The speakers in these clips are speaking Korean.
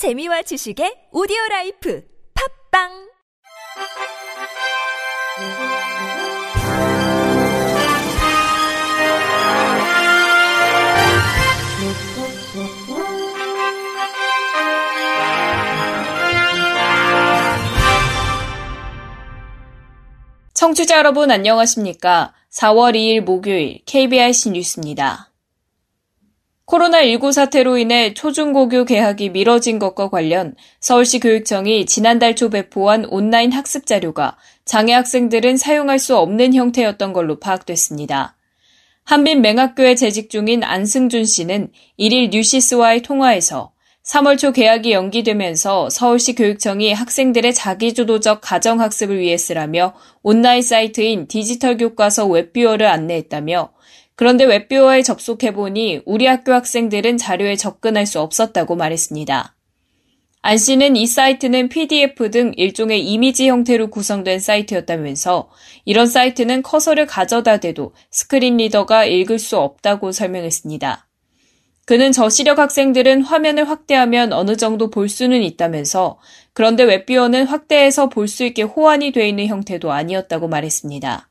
재미와 지식의 오디오 라이프 팝빵 청취자 여러분 안녕하십니까? 4월 2일 목요일 KBIC 뉴스입니다. 코로나19 사태로 인해 초중고교 개학이 미뤄진 것과 관련 서울시 교육청이 지난달 초 배포한 온라인 학습 자료가 장애 학생들은 사용할 수 없는 형태였던 걸로 파악됐습니다. 한빛 맹학교에 재직 중인 안승준 씨는 1일 뉴시스와의 통화에서 3월 초 개학이 연기되면서 서울시 교육청이 학생들의 자기주도적 가정학습을 위해 쓰라며 온라인 사이트인 디지털 교과서 web viewer를 안내했다며 그런데 웹뷰어에 접속해보니 우리 학교 학생들은 자료에 접근할 수 없었다고 말했습니다. 안 씨는 이 사이트는 PDF 등 일종의 이미지 형태로 구성된 사이트였다면서 이런 사이트는 커서를 가져다 대도 screen reader가 읽을 수 없다고 설명했습니다. 그는 저시력 학생들은 화면을 확대하면 어느 정도 볼 수는 있다면서 그런데 web viewer는 확대해서 볼 수 있게 호환이 되어 있는 형태도 아니었다고 말했습니다.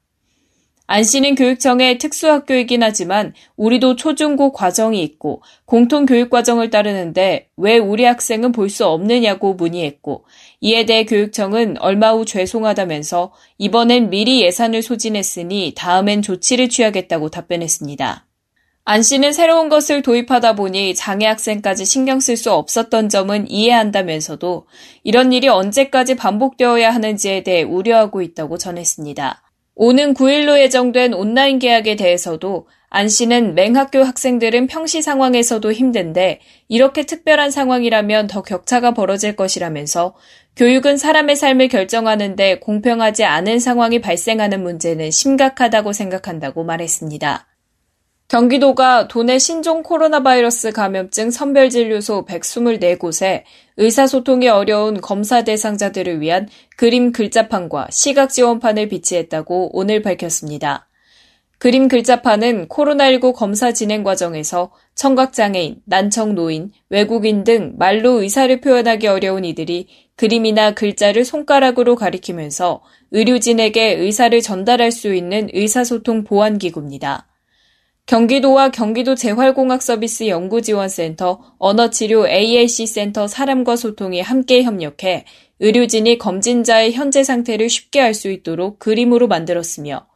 안 씨는 교육청의 특수학교이긴 하지만 우리도 초중고 과정이 있고 공통 교육 과정을 따르는데 왜 우리 학생은 볼 수 없느냐고 문의했고 이에 대해 교육청은 얼마 후 죄송하다면서 이번엔 미리 예산을 소진했으니 다음엔 조치를 취하겠다고 답변했습니다. 안 씨는 새로운 것을 도입하다 보니 장애 학생까지 신경 쓸 수 없었던 점은 이해한다면서도 이런 일이 언제까지 반복되어야 하는지에 대해 우려하고 있다고 전했습니다. 오는 9일로 예정된 온라인 계약에 대해서도 안 씨는 맹학교 학생들은 평시 상황에서도 힘든데 이렇게 특별한 상황이라면 더 격차가 벌어질 것이라면서 교육은 사람의 삶을 결정하는데 공평하지 않은 상황이 발생하는 문제는 심각하다고 생각한다고 말했습니다. 경기도가 도내 신종 코로나 바이러스 감염증 선별진료소 124곳에 의사소통이 어려운 검사 대상자들을 위한 그림 글자판과 시각 지원판을 비치했다고 오늘 밝혔습니다. 그림 글자판은 코로나19 검사 진행 과정에서 청각장애인, 난청노인, 외국인 등 말로 의사를 표현하기 어려운 이들이 그림이나 글자를 손가락으로 가리키면서 의료진에게 의사를 전달할 수 있는 의사소통 보완기구입니다. 경기도와 경기도 재활공학서비스 연구지원센터, 언어치료 AAC 센터 사람과 소통이 함께 협력해 의료진이 검진자의 현재 상태를 쉽게 알 수 있도록 그림으로 만들었으며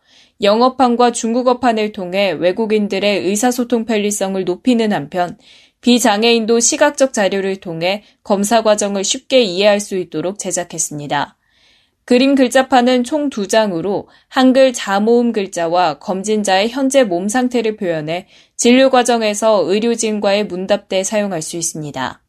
영어판과 중국어판을 통해 외국인들의 의사소통 편리성을 높이는 한편 비장애인도 시각적 자료를 통해 검사 과정을 쉽게 이해할 수 있도록 제작했습니다. 그림 글자판은 총 두 장으로 한글 자모음 글자와 검진자의 현재 몸 상태를 표현해 진료 과정에서 의료진과의 문답대 사용할 수 있습니다.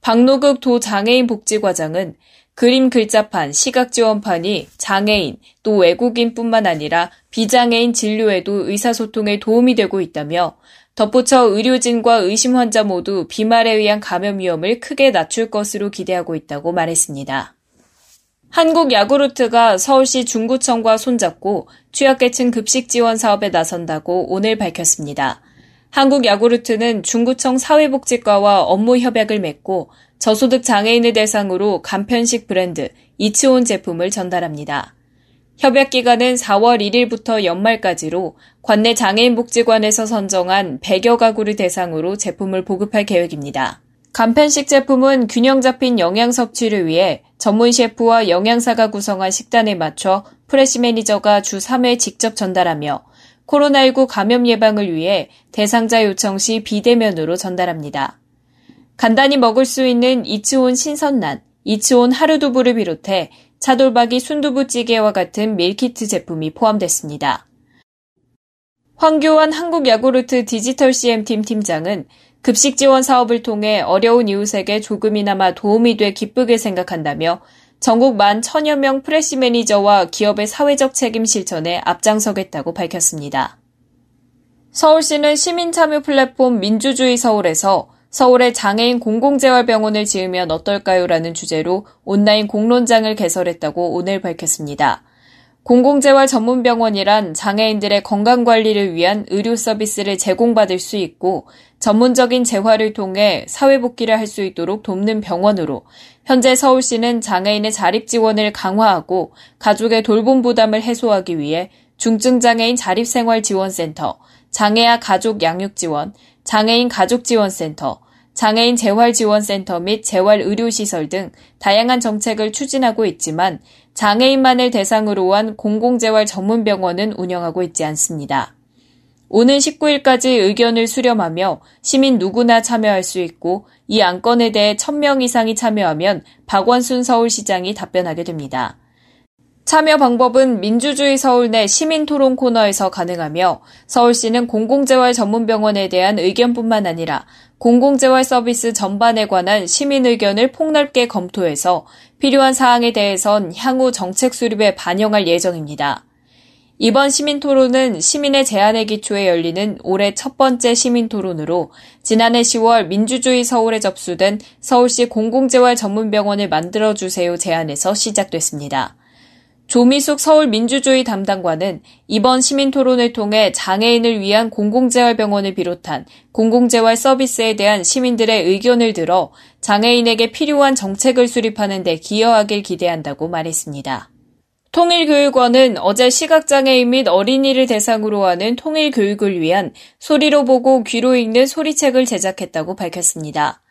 박노극 도 장애인 복지과장은 그림 글자판, 시각 지원판이 장애인 또 외국인뿐만 아니라 비장애인 진료에도 의사소통에 도움이 되고 있다며 덧붙여 의료진과 의심 환자 모두 비말에 의한 감염 위험을 크게 낮출 것으로 기대하고 있다고 말했습니다. 한국 야구르트가 서울시 중구청과 손잡고 취약계층 급식 지원 사업에 나선다고 오늘 밝혔습니다. 한국 야구르트는 중구청 사회복지과와 업무 협약을 맺고 저소득 장애인을 대상으로 간편식 브랜드 잇츠온 제품을 전달합니다. 협약 기간은 4월 1일부터 연말까지로 관내 장애인 복지관에서 선정한 100여 가구를 대상으로 제품을 보급할 계획입니다. 간편식 제품은 균형 잡힌 영양 섭취를 위해 전문 셰프와 영양사가 구성한 식단에 맞춰 프레시 매니저가 주 3회 직접 전달하며 코로나19 감염 예방을 위해 대상자 요청 시 비대면으로 전달합니다. 간단히 먹을 수 있는 잇츠온 신선란, 잇츠온 하루두부를 비롯해 차돌박이 순두부찌개와 같은 밀키트 제품이 포함됐습니다. 황교안 한국야구르트 디지털 CM팀 팀장은 급식 지원 사업을 통해 어려운 이웃에게 조금이나마 도움이 돼 기쁘게 생각한다며 전국 만 천여 명 프레시 매니저와 기업의 사회적 책임 실천에 앞장서겠다고 밝혔습니다. 서울시는 시민참여 플랫폼 민주주의 서울에서 서울에 장애인 공공재활병원을 지으면 어떨까요? 라는 주제로 온라인 공론장을 개설했다고 오늘 밝혔습니다. 공공재활 전문병원이란 장애인들의 건강관리를 위한 의료 서비스를 제공받을 수 있고 전문적인 재활을 통해 사회복귀를 할 수 있도록 돕는 병원으로 현재 서울시는 장애인의 자립 지원을 강화하고 가족의 돌봄 부담을 해소하기 위해 중증장애인 자립생활지원센터, 장애아 가족 양육 지원, 장애인 가족 지원센터, 장애인 재활지원센터 및 재활의료시설 등 다양한 정책을 추진하고 있지만 장애인만을 대상으로 한 공공재활 전문병원은 운영하고 있지 않습니다. 오는 19일까지 의견을 수렴하며 시민 누구나 참여할 수 있고 이 안건에 대해 1000명 이상이 참여하면 박원순 서울시장이 답변하게 됩니다. 참여 방법은 민주주의 서울 내 시민 토론 코너에서 가능하며 서울시는 공공재활 전문병원에 대한 의견뿐만 아니라 공공재활 서비스 전반에 관한 시민 의견을 폭넓게 검토해서 필요한 사항에 대해선 향후 정책 수립에 반영할 예정입니다. 이번 시민 토론은 시민의 제안의 기초에 열리는 올해 첫 번째 시민 토론으로 지난해 10월 민주주의 서울에 접수된 서울시 공공재활 전문병원을 만들어주세요 제안에서 시작됐습니다. 조미숙 서울민주주의 담당관은 이번 시민 토론을 통해 장애인을 위한 공공재활병원을 비롯한 공공재활 서비스에 대한 시민들의 의견을 들어 장애인에게 필요한 정책을 수립하는 데 기여하길 기대한다고 말했습니다. 통일교육원은 어제 시각장애인 및 어린이를 대상으로 하는 통일교육을 위한 소리로 보고 귀로 읽는 소리책을 제작했다고 밝혔습니다.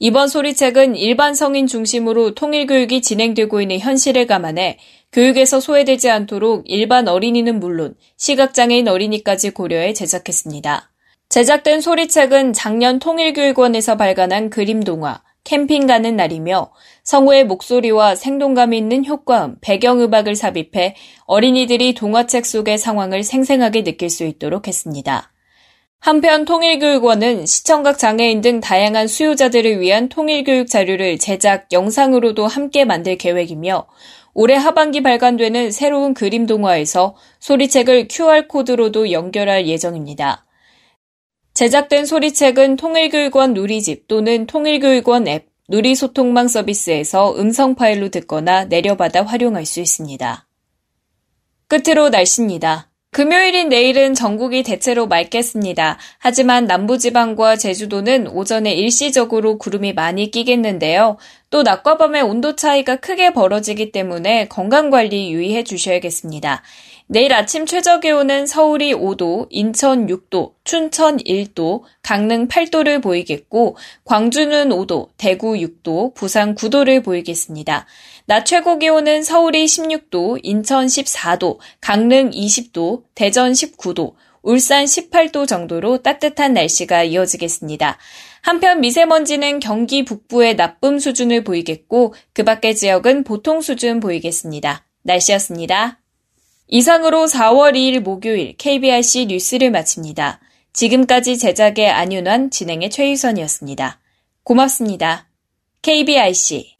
이번 소리책은 일반 성인 중심으로 통일교육이 진행되고 있는 현실을 감안해 교육에서 소외되지 않도록 일반 어린이는 물론 시각장애인 어린이까지 고려해 제작했습니다. 제작된 소리책은 작년 통일교육원에서 발간한 그림동화, 캠핑 가는 날이며 성우의 목소리와 생동감 있는 효과음, 배경음악을 삽입해 어린이들이 동화책 속의 상황을 생생하게 느낄 수 있도록 했습니다. 한편 통일교육원은 시청각 장애인 등 다양한 수요자들을 위한 통일교육 자료를 제작 영상으로도 함께 만들 계획이며 올해 하반기 발간되는 새로운 그림 동화에서 소리책을 QR코드로도 연결할 예정입니다. 제작된 소리책은 통일교육원 누리집 또는 통일교육원 앱, 누리소통망 서비스에서 음성 파일로 듣거나 내려받아 활용할 수 있습니다. 끝으로 날씨입니다. 금요일인 내일은 전국이 대체로 맑겠습니다. 하지만 남부지방과 제주도는 오전에 일시적으로 구름이 많이 끼겠는데요. 또 낮과 밤의 온도 차이가 크게 벌어지기 때문에 건강관리 유의해 주셔야겠습니다. 내일 아침 최저 기온은 서울이 5도, 인천 6도, 춘천 1도, 강릉 8도를 보이겠고, 광주는 5도, 대구 6도, 부산 9도를 보이겠습니다. 낮 최고 기온은 서울이 16도, 인천 14도, 강릉 20도, 대전 19도, 울산 18도 정도로 따뜻한 날씨가 이어지겠습니다. 한편 미세먼지는 경기 북부의 나쁨 수준을 보이겠고 그 밖의 지역은 보통 수준 보이겠습니다. 날씨였습니다. 이상으로 4월 2일 목요일 KBRC 뉴스를 마칩니다. 지금까지 제작의 안윤환, 진행의 최유선이었습니다. 고맙습니다. KBRC